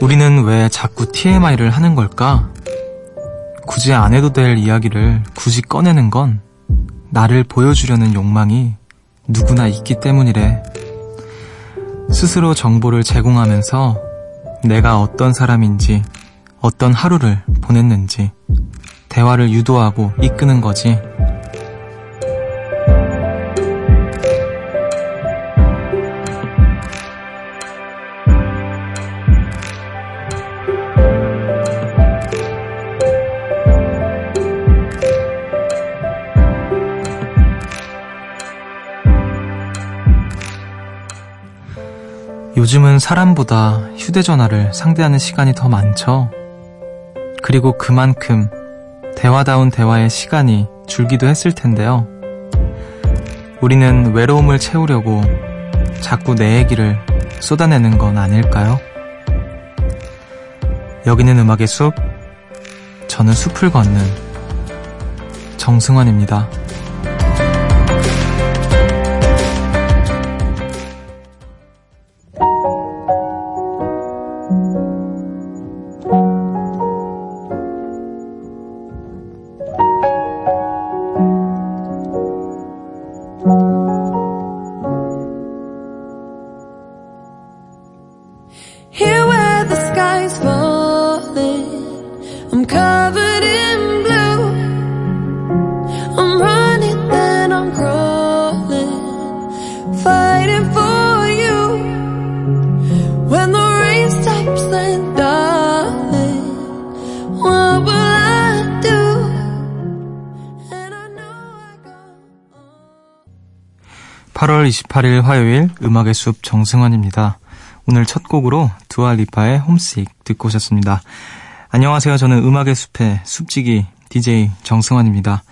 우리는 왜 자꾸 TMI를 하는 걸까? 굳이 안 해도 될 이야기를 굳이 꺼내는 건 나를 보여주려는 욕망이 누구나 있기 때문이래. 스스로 정보를 제공하면서 내가 어떤 사람인지, 어떤 하루를 보냈는지, 대화를 유도하고 이끄는 거지. 요즘은 사람보다 휴대전화를 상대하는 시간이 더 많죠. 그리고 그만큼 대화다운 대화의 시간이 줄기도 했을 텐데요. 우리는 외로움을 채우려고 자꾸 내 얘기를 쏟아내는 건 아닐까요? 여기는 음악의 숲, 저는 숲을 걷는 정승환입니다. (8월 28일) 화요일 음악의 숲 정승환입니다. 오늘 첫 곡으로 두알리파의 홈식 듣고 오셨습니다. 안녕하세요. 저는 음악의 숲의 숲지기 DJ 정승환입니다.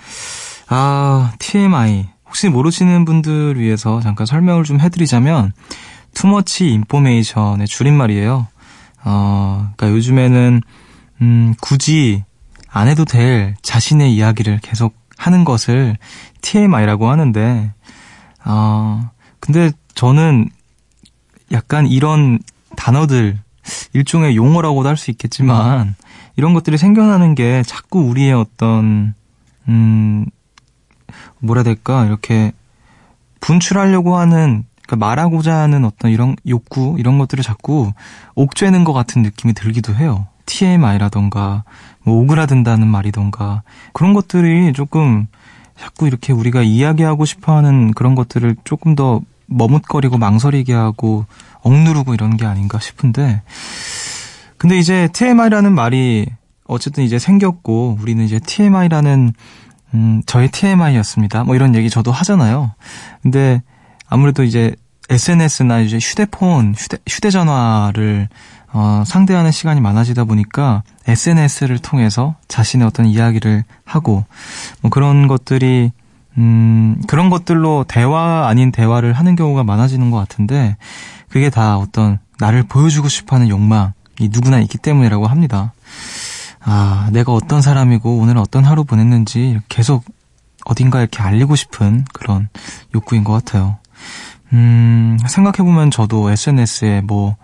아, TMI. 혹시 모르시는 분들 위해서 잠깐 설명을 좀 해드리자면, 투머치 인포메이션의 줄임말이에요. 어, 그니까 요즘에는, 음, 굳이 안 해도 될 자신의 이야기를 계속 하는 것을 TMI라고 하는데, 어, 근데 저는 약간 이런 단어들, 일종의 용어라고도 할 수 있겠지만, 이런 것들이 생겨나는 게 자꾸 우리의 어떤, 음, 뭐라 해야 될까, 이렇게 분출하려고 하는, 그러니까 말하고자 하는 어떤 이런 욕구, 이런 것들을 자꾸 옥죄는 것 같은 느낌이 들기도 해요. TMI라던가, 뭐 오그라든다는 말이던가, 그런 것들이 조금 자꾸 이렇게 우리가 이야기하고 싶어 하는 그런 것들을 조금 더 머뭇거리고 망설이게 하고 억누르고 이런 게 아닌가 싶은데, 근데 이제 TMI라는 말이 어쨌든 이제 생겼고 우리는 이제 TMI라는 음 저의 TMI였습니다. 뭐 이런 얘기 저도 하잖아요. 근데 아무래도 이제 SNS나 이제 휴대폰, 휴대 휴대전화를 어, 상대하는 시간이 많아지다 보니까 SNS를 통해서 자신의 어떤 이야기를 하고 뭐 그런 것들이 음, 그런 것들로 대화 아닌 대화를 하는 경우가 많아지는 것 같은데 그게 다 어떤 나를 보여주고 싶어 하는 욕망 이 누구나 있기 때문이라고 합니다. 아, 내가 어떤 사람이고 오늘 어떤 하루 보냈는지 계속 어딘가 이렇게 알리고 싶은 그런 욕구인 것 같아요. 음, 생각해 보면 저도 SNS에 뭐,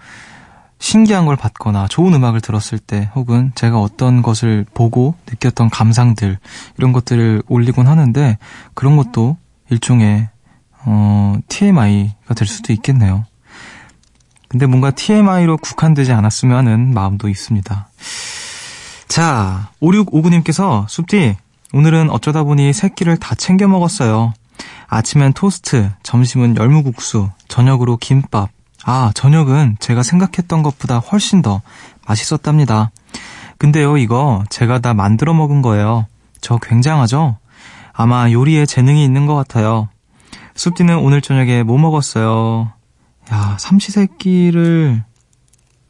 신기한 걸 받거나 좋은 음악을 들었을 때 혹은 제가 어떤 것을 보고 느꼈던 감상들, 이런 것들을 올리곤 하는데 그런 것도 일종의, 어, TMI가 될 수도 있겠네요. 근데 뭔가 TMI로 국한되지 않았으면 하는 마음도 있습니다. 자, 5659님께서 숲디, 오늘은 어쩌다 보니 세 끼를 다 챙겨 먹었어요. 아침엔 토스트, 점심은 열무국수, 저녁으로 김밥. 아, 저녁은 제가 생각했던 것보다 훨씬 더 맛있었답니다. 근데요, 이거 제가 다 만들어 먹은 거예요. 저 굉장하죠? 아마 요리에 재능이 있는 것 같아요. 숲디는 오늘 저녁에 뭐 먹었어요? 야, 삼시세끼를,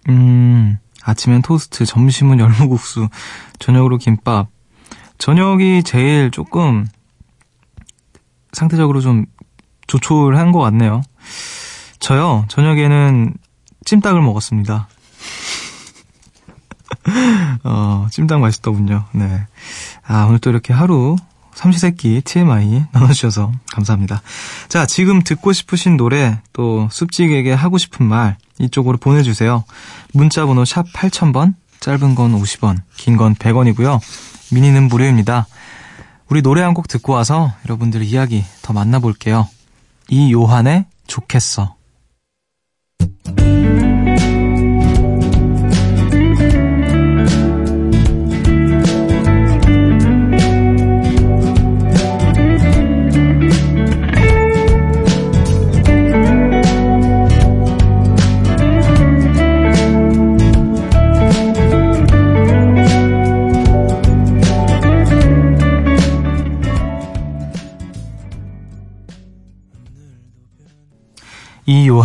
음, 아침엔 토스트, 점심은 열무국수, 저녁으로 김밥. 저녁이 제일 조금 상대적으로 좀 조촐한 것 같네요. 저요, 저녁에는 찜닭을 먹었습니다. 어, 찜닭 맛있더군요. 네. 아, 오늘 또 이렇게 하루, 삼시세끼 TMI 나눠주셔서 감사합니다. 자, 지금 듣고 싶으신 노래, 또 숲직에게 하고 싶은 말, 이쪽으로 보내주세요. 문자번호 샵 8000번, 짧은 건 50원, 긴 건 100원이고요. 미니는 무료입니다. 우리 노래 한 곡 듣고 와서 여러분들의 이야기 더 만나볼게요. 이 요한의 좋겠어. 이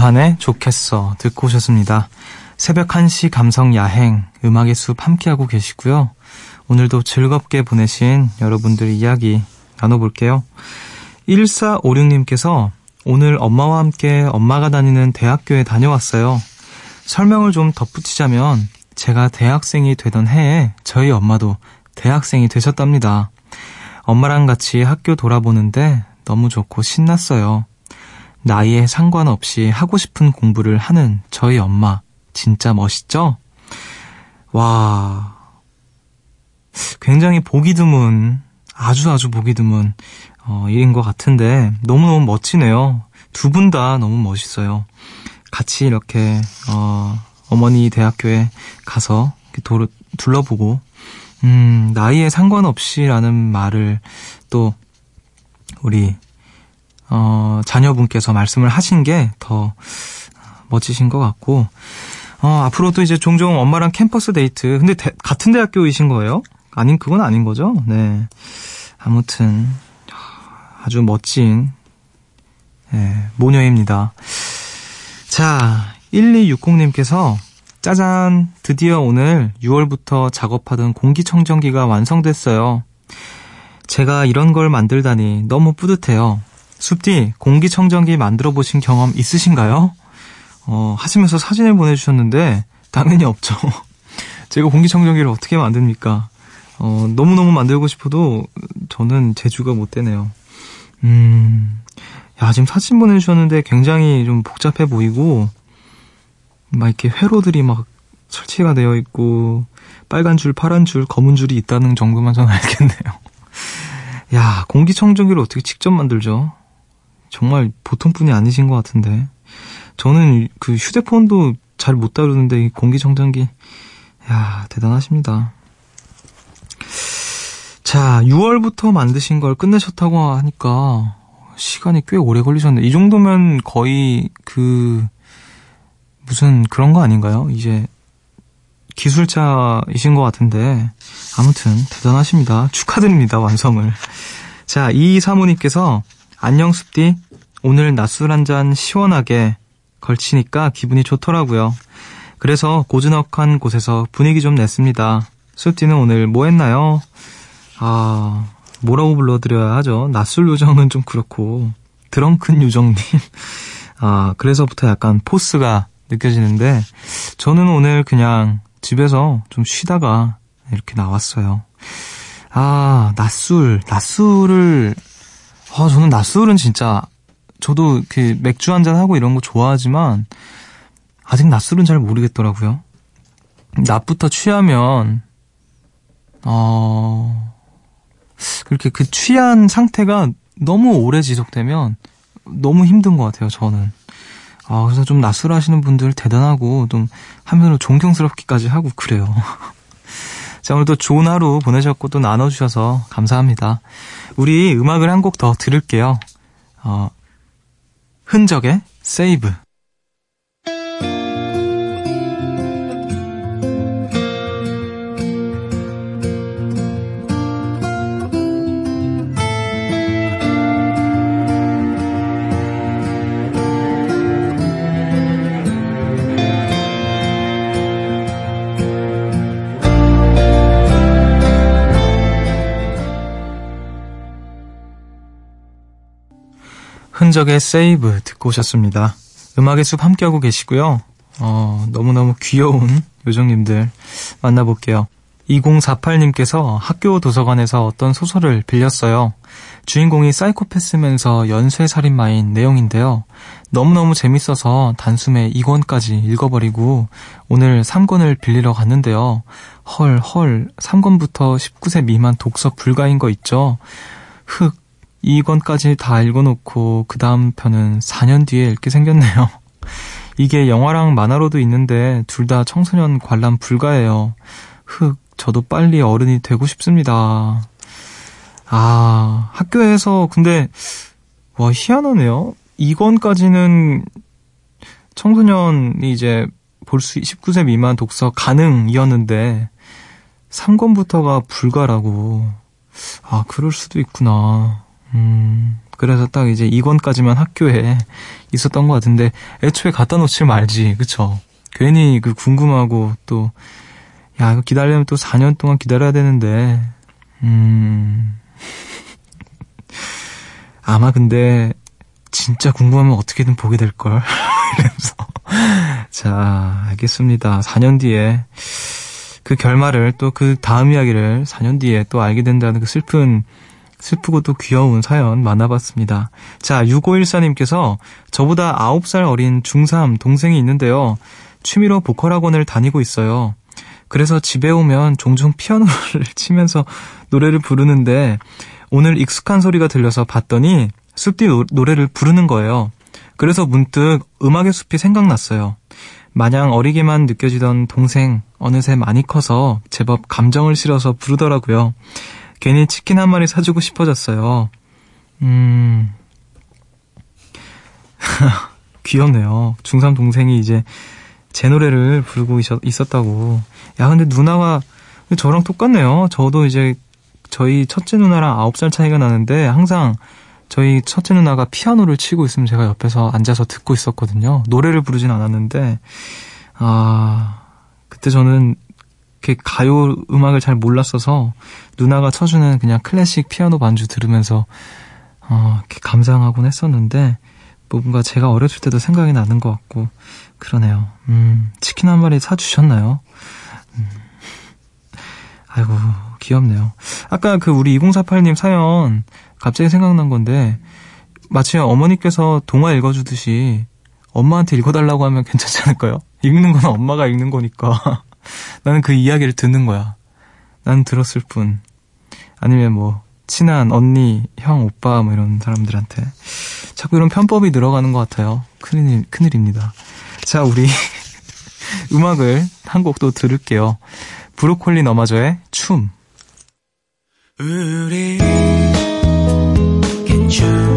요한의 좋겠어 듣고 오셨습니다. 새벽 1시 감성 야행 음악의 숲 함께하고 계시고요. 오늘도 즐겁게 보내신 여러분들의 이야기 나눠볼게요. 1456님께서 오늘 엄마와 함께 엄마가 다니는 대학교에 다녀왔어요. 설명을 좀 덧붙이자면 제가 대학생이 되던 해에 저희 엄마도 대학생이 되셨답니다. 엄마랑 같이 학교 돌아보는데 너무 좋고 신났어요. 나이에 상관없이 하고 싶은 공부를 하는 저희 엄마. 진짜 멋있죠? 와. 굉장히 보기 드문, 아주 아주 보기 드문, 어, 일인 것 같은데, 너무너무 멋지네요. 두 분 다 너무 멋있어요. 같이 이렇게, 어, 어머니 대학교에 가서 도로, 둘러보고, 음, 나이에 상관없이라는 말을 또, 우리 어, 자녀분께서 말씀을 하신 게 더 멋지신 것 같고, 어, 앞으로도 이제 종종 엄마랑 캠퍼스 데이트, 근데 대, 같은 대학교이신 거예요? 아닌, 그건 아닌 거죠? 네. 아무튼, 아주 멋진, 예, 모녀입니다. 자, 1260님께서, 짜잔, 드디어 오늘 6월부터 작업하던 공기청정기가 완성됐어요. 제가 이런 걸 만들다니 너무 뿌듯해요. 숲디, 공기청정기 만들어 보신 경험 있으신가요? 어, 하시면서 사진을 보내주셨는데, 당연히 없죠. 제가 공기청정기를 어떻게 만듭니까? 어, 너무너무 만들고 싶어도, 저는 재주가 못 되네요. 음, 야, 지금 사진 보내주셨는데 굉장히 좀 복잡해 보이고, 막 이렇게 회로들이 막 설치가 되어 있고, 빨간 줄, 파란 줄, 검은 줄이 있다는 정도만 저는 알겠네요. 야, 공기청정기를 어떻게 직접 만들죠? 정말 보통 분이 아니신 것 같은데. 저는 그 휴대폰도 잘 못 다루는데 공기청정기, 야 대단하십니다. 자, 6월부터 만드신 걸 끝내셨다고 하니까 시간이 꽤 오래 걸리셨네. 이 정도면 거의 그 무슨 그런 거 아닌가요? 이제 기술자이신 것 같은데 아무튼 대단하십니다. 축하드립니다 완성을. 자, 이 사모님께서 안녕 숲디. 오늘 낮술 한 잔 시원하게 걸치니까 기분이 좋더라고요. 그래서 고즈넉한 곳에서 분위기 좀 냈습니다. 숲디는 오늘 뭐 했나요? 아, 뭐라고 불러드려야 하죠? 낮술 요정은 좀 그렇고, 드렁큰 요정님. 아, 그래서부터 약간 포스가 느껴지는데, 저는 오늘 그냥 집에서 좀 쉬다가 이렇게 나왔어요. 아, 낮술, 낮술을 아, 저는 낮술은 진짜, 저도 그 맥주 한잔 하고 이런 거 좋아하지만, 아직 낮술은 잘 모르겠더라고요. 낮부터 취하면, 어, 그렇게 그 취한 상태가 너무 오래 지속되면 너무 힘든 것 같아요, 저는. 아, 그래서 좀 낮술 하시는 분들 대단하고, 좀 한편으로 존경스럽기까지 하고 그래요. 자, 오늘도 좋은 하루 보내셨고 또 나눠주셔서 감사합니다. 우리 음악을 한 곡 더 들을게요. 어, 흔적의 세이브. 흔적의 세이브 듣고 오셨습니다. 음악의 숲 함께하고 계시고요. 어, 너무너무 귀여운 요정님들 만나볼게요. 2048님께서 학교 도서관에서 어떤 소설을 빌렸어요. 주인공이 사이코패스면서 연쇄살인마인 내용인데요. 너무너무 재밌어서 단숨에 2권까지 읽어버리고 오늘 3권을 빌리러 갔는데요. 헐, 헐, 3권부터 19세 미만 독서 불가인 거 있죠? 흑, 2권까지 다 읽어놓고 그 다음 편은 4년 뒤에 읽게 생겼네요. 이게 영화랑 만화로도 있는데 둘 다 청소년 관람 불가예요. 흑, 저도 빨리 어른이 되고 싶습니다. 아, 학교에서 근데 와 희한하네요. 2권까지는 청소년이 이제 볼 수 19세 미만 독서 가능이었는데 3권부터가 불가라고. 아, 그럴 수도 있구나. 음. 그래서 딱 이제 2권까지만 학교에 있었던 것 같은데 애초에 갖다 놓지 말지. 그쵸? 괜히 그 궁금하고 또 야, 이거 기다리면 또 4년 동안 기다려야 되는데, 음. 아마 근데, 진짜 궁금하면 어떻게든 보게 될걸. 이러면서. 자, 알겠습니다. 4년 뒤에 그 결말을 또 그 다음 이야기를 4년 뒤에 또 알게 된다는 그 슬픈, 슬프고 또 귀여운 사연 만나봤습니다. 자, 6514님께서 저보다 9살 어린 중3 동생이 있는데요. 취미로 보컬 학원을 다니고 있어요. 그래서 집에 오면 종종 피아노를 치면서 노래를 부르는데 오늘 익숙한 소리가 들려서 봤더니 숲뒤 노래를 부르는 거예요. 그래서 문득 음악의 숲이 생각났어요. 마냥 어리게만 느껴지던 동생 어느새 많이 커서 제법 감정을 실어서 부르더라고요. 괜히 치킨 한 마리 사주고 싶어졌어요. 음. 귀엽네요. 중3 동생이 이제 제 노래를 부르고 있었다고. 야, 근데 누나가 저랑 똑같네요. 저도 이제 저희 첫째 누나랑 9살 차이가 나는데 항상 저희 첫째 누나가 피아노를 치고 있으면 제가 옆에서 앉아서 듣고 있었거든요. 노래를 부르진 않았는데, 아, 그때 저는 이렇게 가요 음악을 잘 몰랐어서 누나가 쳐주는 그냥 클래식 피아노 반주 들으면서 어, 이렇게 감상하곤 했었는데 뭔가 제가 어렸을 때도 생각이 나는 것 같고 그러네요. 음, 치킨 한 마리 사주셨나요? 음, 아이고, 귀엽네요. 아까 그 우리 2048님 사연 갑자기 생각난 건데, 마치 어머니께서 동화 읽어주듯이 엄마한테 읽어달라고 하면 괜찮지 않을까요? 읽는 건 엄마가 읽는 거니까. 나는 그 이야기를 듣는 거야. 난 들었을 뿐. 아니면 뭐, 친한 언니, 형, 오빠, 뭐 이런 사람들한테. 자꾸 이런 편법이 늘어가는 것 같아요. 큰일, 큰일입니다. 자, 우리 음악을 한 곡 또 들을게요. 브로콜리 너마저의 춤. 우리 춤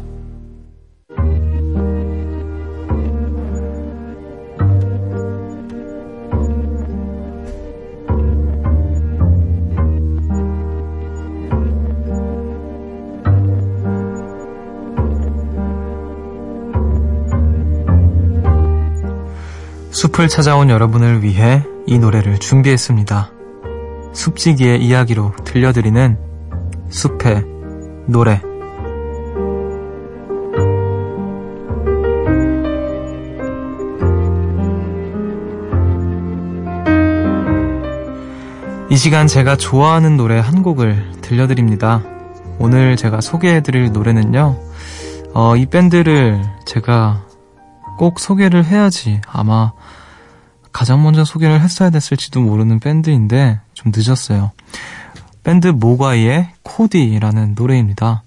숲을 찾아온 여러분을 위해 이 노래를 준비했습니다. 숲지기의 이야기로 들려드리는 숲의 노래 이 시간 제가 좋아하는 노래 한 곡을 들려드립니다. 오늘 제가 소개해드릴 노래는요, 어, 이 밴드를 제가 꼭 소개를 해야지 아마 가장 먼저 소개를 했어야 됐을지도 모르는 밴드인데 좀 늦었어요. 밴드 Mogwai의 Cody라는 노래입니다.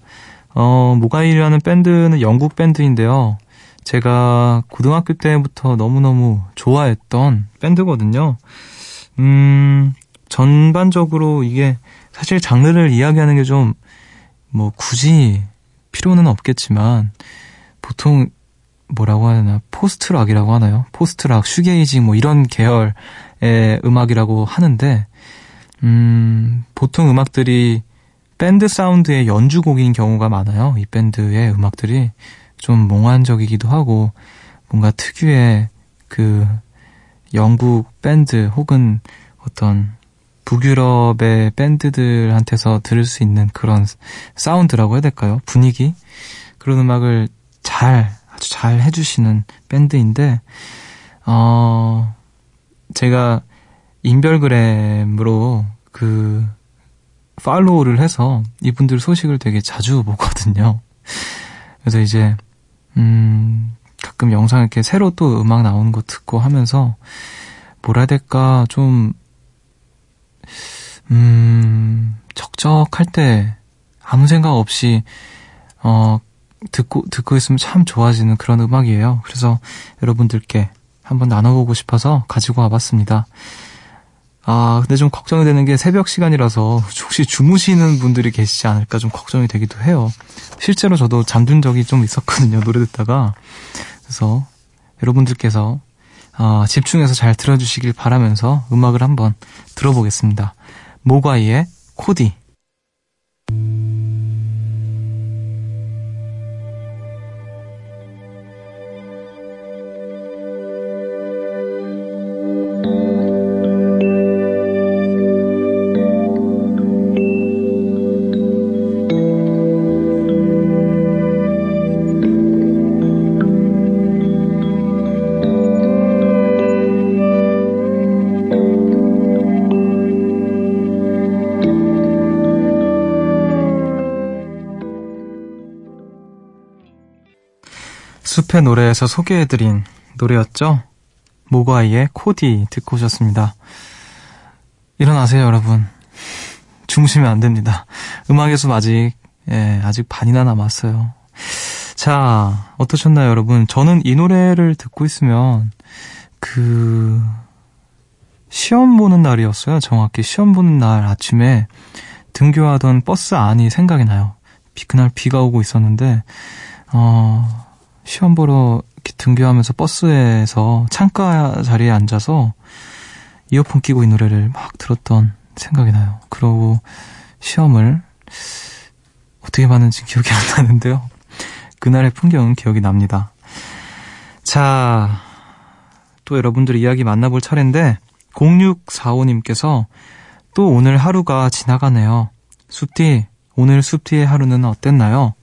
어, Mogwai라는 밴드는 영국 밴드인데요. 제가 고등학교 때부터 너무너무 좋아했던 밴드거든요. 음, 전반적으로 이게 사실 장르를 이야기하는 게 좀 뭐 굳이 필요는 없겠지만 보통 뭐라고 하나 post-rock이라고 하나요? post-rock, shoegazing 뭐 이런 계열의 음악이라고 하는데 음, 보통 음악들이 밴드 사운드의 연주곡인 경우가 많아요. 이 밴드의 음악들이 좀 몽환적이기도 하고 뭔가 특유의 그 영국 밴드 혹은 어떤 북유럽의 밴드들한테서 들을 수 있는 그런 사운드라고 해야 될까요? 분위기? 그런 음악을 잘, 아주 잘 해주시는 밴드인데, 어, 제가 인별그램으로 그, 팔로우를 해서 이분들 소식을 되게 자주 보거든요. 그래서 이제, 음, 가끔 영상 이렇게 새로 또 음악 나오는 거 듣고 하면서, 뭐라 해야 될까, 좀, 음, 적적할 때 아무 생각 없이, 어, 듣고, 듣고 있으면 참 좋아지는 그런 음악이에요. 그래서 여러분들께 한번 나눠보고 싶어서 가지고 와봤습니다. 아, 근데 좀 걱정이 되는 게 새벽 시간이라서 혹시 주무시는 분들이 계시지 않을까 좀 걱정이 되기도 해요. 실제로 저도 잠든 적이 좀 있었거든요. 노래 듣다가. 그래서 여러분들께서 어, 집중해서 잘 들어주시길 바라면서 음악을 한번 들어보겠습니다. 모과이의 코디. 숲의 노래에서 소개해드린 노래였죠? 모과이의 코디 듣고 오셨습니다. 일어나세요, 여러분. 주무시면 안 됩니다. 음악의 숲 아직, 예, 아직 반이나 남았어요. 자, 어떠셨나요, 여러분? 저는 이 노래를 듣고 있으면, 그, 시험 보는 날이었어요. 정확히 시험 보는 날 아침에 등교하던 버스 안이 생각이 나요. 비, 그날 비가 오고 있었는데, 어, 시험 보러 등교하면서 버스에서 창가 자리에 앉아서 이어폰 끼고 이 노래를 막 들었던 생각이 나요. 그러고 시험을 어떻게 봤는지 기억이 안 나는데요. 그날의 풍경은 기억이 납니다. 자, 또 여러분들 이야기 만나볼 차례인데 0645님께서 또 오늘 하루가 지나가네요. 숲디, 오늘 숲디의 하루는 어땠나요?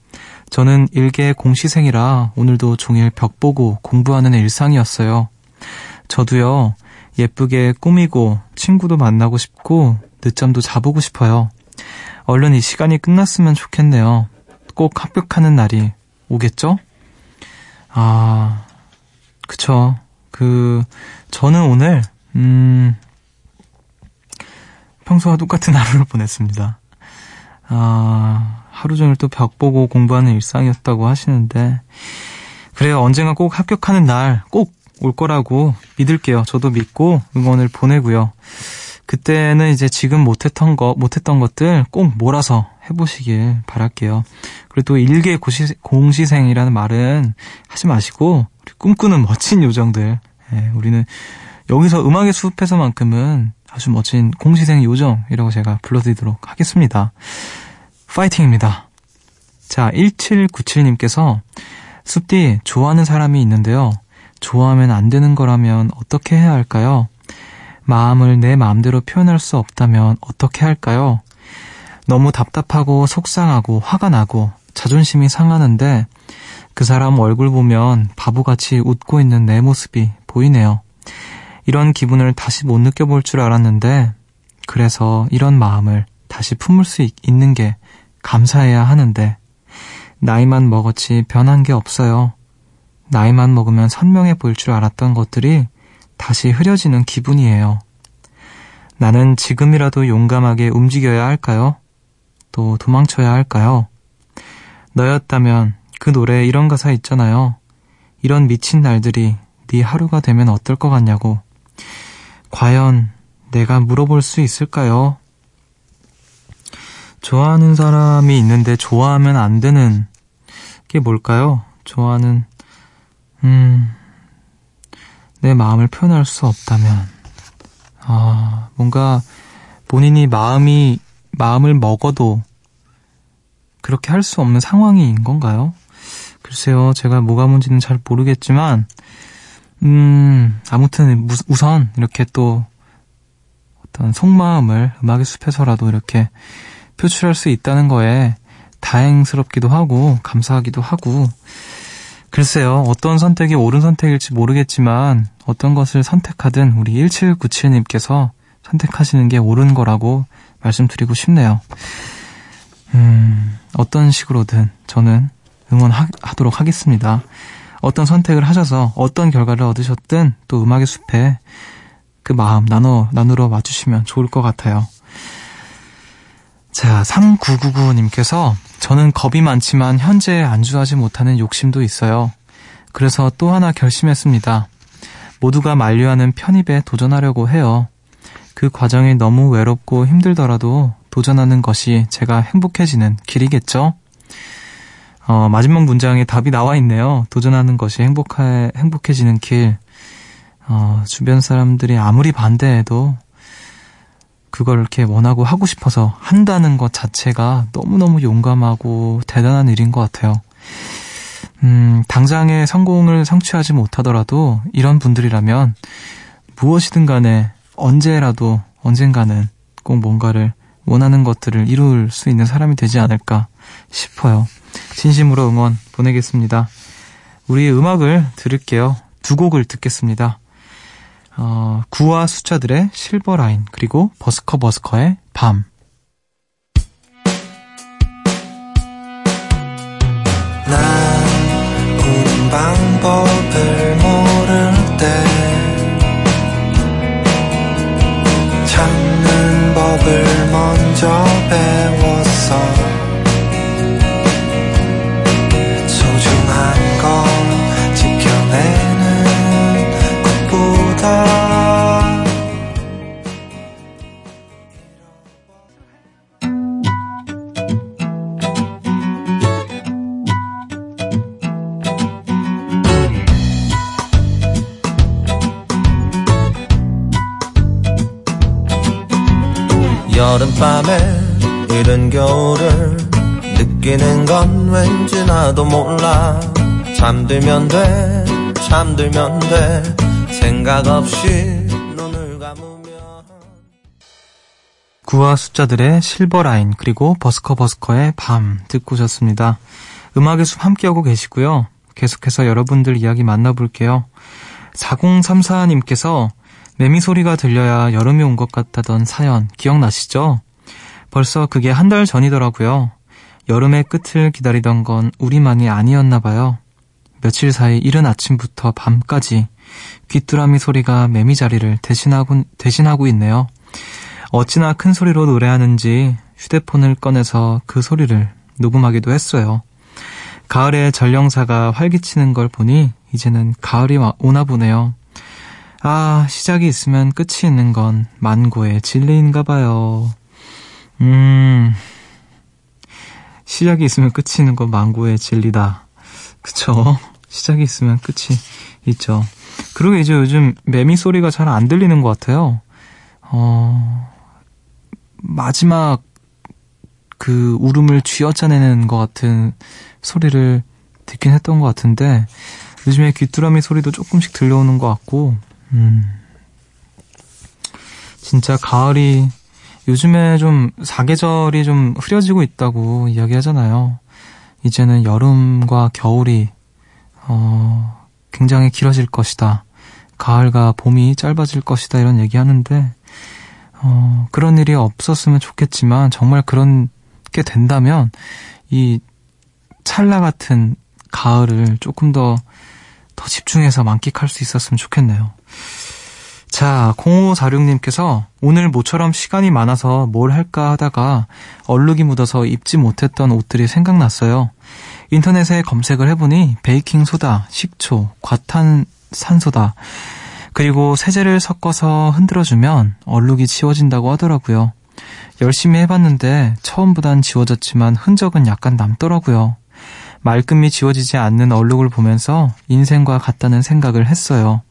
저는 일개 공시생이라 오늘도 종일 벽 보고 공부하는 일상이었어요. 저도요, 예쁘게 꾸미고 친구도 만나고 싶고 늦잠도 자보고 싶어요. 얼른 이 시간이 끝났으면 좋겠네요. 꼭 합격하는 날이 오겠죠? 아, 그쵸. 그, 저는 오늘, 음, 평소와 똑같은 하루를 보냈습니다. 아, 하루 종일 또 벽 보고 공부하는 일상이었다고 하시는데 그래요 언젠가 꼭 합격하는 날 꼭 올 거라고 믿을게요. 저도 믿고 응원을 보내고요. 그때는 이제 지금 못했던 거 못했던 것들 꼭 몰아서 해보시길 바랄게요. 그리고 또 일개 고시, 공시생이라는 말은 하지 마시고 꿈꾸는 멋진 요정들. 예, 우리는 여기서 음악의 숲에서만큼은 아주 멋진 공시생 요정이라고 제가 불러드리도록 하겠습니다. 파이팅입니다. 자, 1797님께서 숲디 좋아하는 사람이 있는데요. 좋아하면 안 되는 거라면 어떻게 해야 할까요? 마음을 내 마음대로 표현할 수 없다면 어떻게 할까요? 너무 답답하고 속상하고 화가 나고 자존심이 상하는데 그 사람 얼굴 보면 바보같이 웃고 있는 내 모습이 보이네요. 이런 기분을 다시 못 느껴볼 줄 알았는데 그래서 이런 마음을 다시 품을 수 있, 는 게 감사해야 하는데 나이만 먹었지 변한 게 없어요. 나이만 먹으면 선명해 보일 줄 알았던 것들이 다시 흐려지는 기분이에요. 나는 지금이라도 용감하게 움직여야 할까요? 또 도망쳐야 할까요? 너였다면 그 노래에 이런 가사 있잖아요. 이런 미친 날들이 네 하루가 되면 어떨 것 같냐고. 과연 내가 물어볼 수 있을까요? 좋아하는 사람이 있는데 좋아하면 안 되는 게 뭘까요? 좋아하는, 음, 내 마음을 표현할 수 없다면, 아, 뭔가 본인이 마음이, 마음을 먹어도 그렇게 할 수 없는 상황인 건가요? 글쎄요, 제가 뭐가 뭔지는 잘 모르겠지만, 음, 아무튼 우선 이렇게 또 어떤 속마음을 음악의 숲에서라도 이렇게 표출할 수 있다는 거에 다행스럽기도 하고 감사하기도 하고 글쎄요, 어떤 선택이 옳은 선택일지 모르겠지만 어떤 것을 선택하든 우리 1797님께서 선택하시는 게 옳은 거라고 말씀드리고 싶네요. 음, 어떤 식으로든 저는 응원하도록 하겠습니다. 어떤 선택을 하셔서 어떤 결과를 얻으셨든 또 음악의 숲에 그 마음 나눠, 나누러 와주시면 좋을 것 같아요. 자, 3999님께서 저는 겁이 많지만 현재 안주하지 못하는 욕심도 있어요. 그래서 또 하나 결심했습니다. 모두가 만류하는 편입에 도전하려고 해요. 그 과정이 너무 외롭고 힘들더라도 도전하는 것이 제가 행복해지는 길이겠죠? 어, 마지막 문장에 답이 나와 있네요. 도전하는 것이 행복해, 행복해지는 길. 어, 주변 사람들이 아무리 반대해도 그걸 이렇게 원하고 하고 싶어서 한다는 것 자체가 너무너무 용감하고 대단한 일인 것 같아요. 음, 당장의 성공을 성취하지 못하더라도 이런 분들이라면 무엇이든 간에 언제라도 언젠가는 꼭 뭔가를 원하는 것들을 이룰 수 있는 사람이 되지 않을까 싶어요. 진심으로 응원 보내겠습니다. 우리 음악을 들을게요. 두 곡을 듣겠습니다. 어, 구와 숫자들의 실버 라인, 그리고 버스커 버스커의 밤. 난 방법을 건 왠지 나도 몰라 잠들면 돼 잠들면 돼 생각 없이 눈을 감으면 구와 숫자들의 실버라인 그리고 버스커 버스커의 밤 듣고 오셨습니다. 음악의 숲 함께하고 계시고요. 계속해서 여러분들 이야기 만나볼게요. 4034님께서 매미 소리가 들려야 여름이 온 것 같다던 사연 기억나시죠? 벌써 그게 한 달 전이더라고요. 여름의 끝을 기다리던 건 우리만이 아니었나 봐요. 며칠 사이 이른 아침부터 밤까지 귀뚜라미 소리가 매미 자리를 대신하고, 대신하고 있네요. 어찌나 큰 소리로 노래하는지 휴대폰을 꺼내서 그 소리를 녹음하기도 했어요. 가을에 전령사가 활기치는 걸 보니 이제는 가을이 오나 보네요. 아, 시작이 있으면 끝이 있는 건 만고의 진리인가 봐요. 음, 시작이 있으면 끝이 있는 건 만고의 진리다. 그쵸? 시작이 있으면 끝이 있죠. 그리고 이제 요즘 매미 소리가 잘 안 들리는 것 같아요. 어, 마지막 그 울음을 쥐어짜내는 것 같은 소리를 듣긴 했던 것 같은데, 요즘에 귀뚜라미 소리도 조금씩 들려오는 것 같고, 음. 진짜 가을이 요즘에 좀 사계절이 좀 흐려지고 있다고 이야기하잖아요. 이제는 여름과 겨울이 어, 굉장히 길어질 것이다. 가을과 봄이 짧아질 것이다 이런 얘기하는데 어, 그런 일이 없었으면 좋겠지만 정말 그런 게 된다면 이 찰나 같은 가을을 조금 더 더 집중해서 만끽할 수 있었으면 좋겠네요. 자, 0546님께서 오늘 모처럼 시간이 많아서 뭘 할까 하다가 얼룩이 묻어서 입지 못했던 옷들이 생각났어요. 인터넷에 검색을 해보니 베이킹소다, 식초, 과탄산소다, 그리고 세제를 섞어서 흔들어주면 얼룩이 지워진다고 하더라고요. 열심히 해봤는데 처음보단 지워졌지만 흔적은 약간 남더라고요. 말끔히 지워지지 않는 얼룩을 보면서 인생과 같다는 생각을 했어요.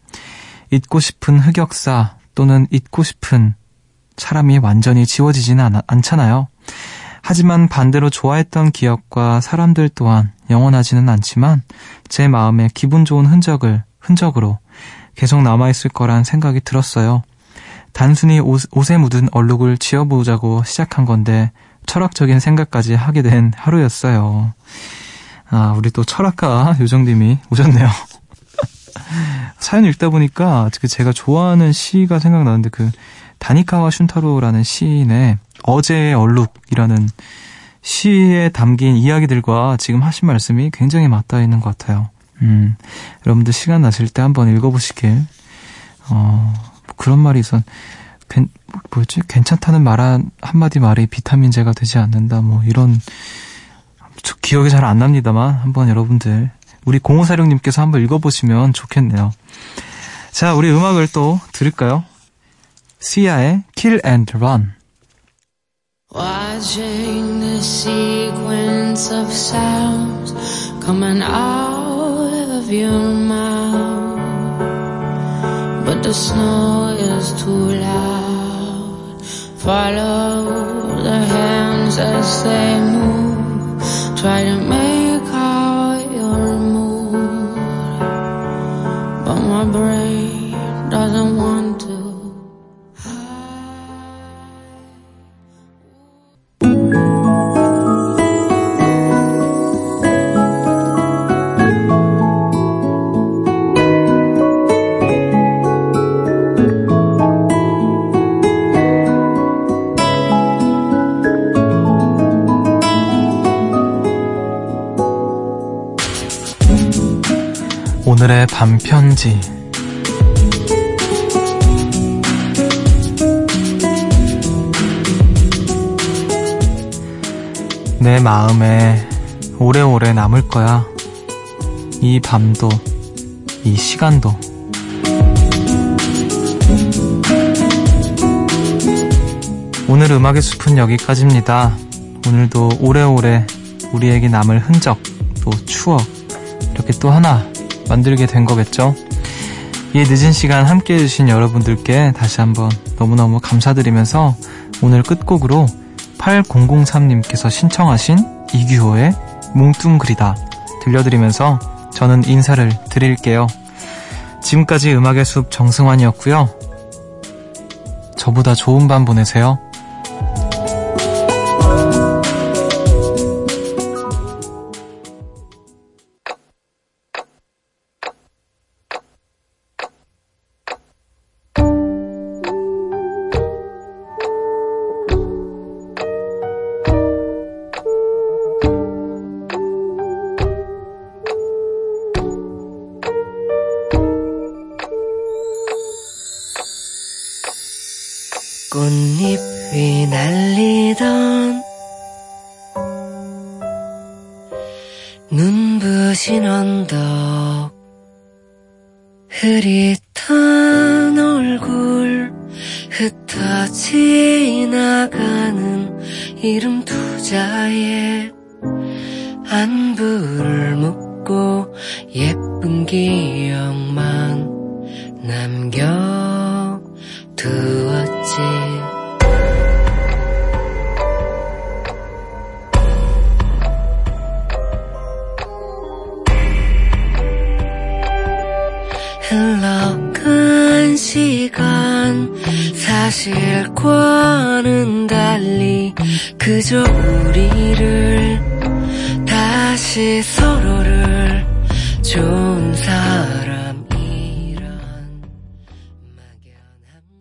잊고 싶은 흑역사 또는 잊고 싶은 사람이 완전히 지워지지는 않, 않잖아요. 하지만 반대로 좋아했던 기억과 사람들 또한 영원하지는 않지만 제 마음에 기분 좋은 흔적을 흔적으로 계속 남아있을 거란 생각이 들었어요. 단순히 옷, 옷에 묻은 얼룩을 지워보자고 시작한 건데 철학적인 생각까지 하게 된 하루였어요. 아, 우리 또 철학가 요정님이 오셨네요. 사연 읽다 보니까 그 제가 좋아하는 시가 생각나는데 그 다니카와 슌타로라는 시인의 어제의 얼룩이라는 시에 담긴 이야기들과 지금 하신 말씀이 굉장히 맞닿아 있는 것 같아요. 음, 여러분들 시간 나실 때 한번 읽어보시길. 어, 그런 말이 있었, 괜, 뭐였지? 괜찮다는 말 한, 한마디 말이 비타민제가 되지 않는다. 뭐, 이런, 기억이 잘 안 납니다만, 한번 여러분들 우리 0546님께서 한번 읽어보시면 좋겠네요. 자, 우리 음악을 또 들을까요? 시아의 Kill and Run. Watching the sequence of sounds coming out of your mouth. But the snow is too loud. Follow the hands as they move. Try to make my brain doesn't want to. 밤편지 내 마음에 오래오래 남을 거야. 이 밤도, 이 시간도. 오늘 음악의 숲은 여기까지입니다. 오늘도 오래오래 우리에게 남을 흔적, 또 추억, 이렇게 또 하나 만들게 된 거겠죠? 이 늦은 시간 함께 해주신 여러분들께 다시 한번 너무너무 감사드리면서 오늘 끝곡으로 8003님께서 신청하신 이규호의 뭉뚱그리다 들려드리면서 저는 인사를 드릴게요. 지금까지 음악의 숲 정승환이었고요. 저보다 좋은 밤 보내세요. 눈부신 언덕 흐릿한 얼굴 흩어 지나가는 이름 투자에 안부를 묻고 예쁜 기 그저 우리를 다시